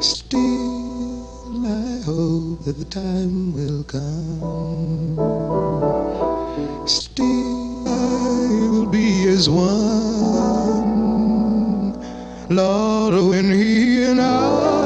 Still, I hope that the time will come. Still, I will be as one. Lord, when He and I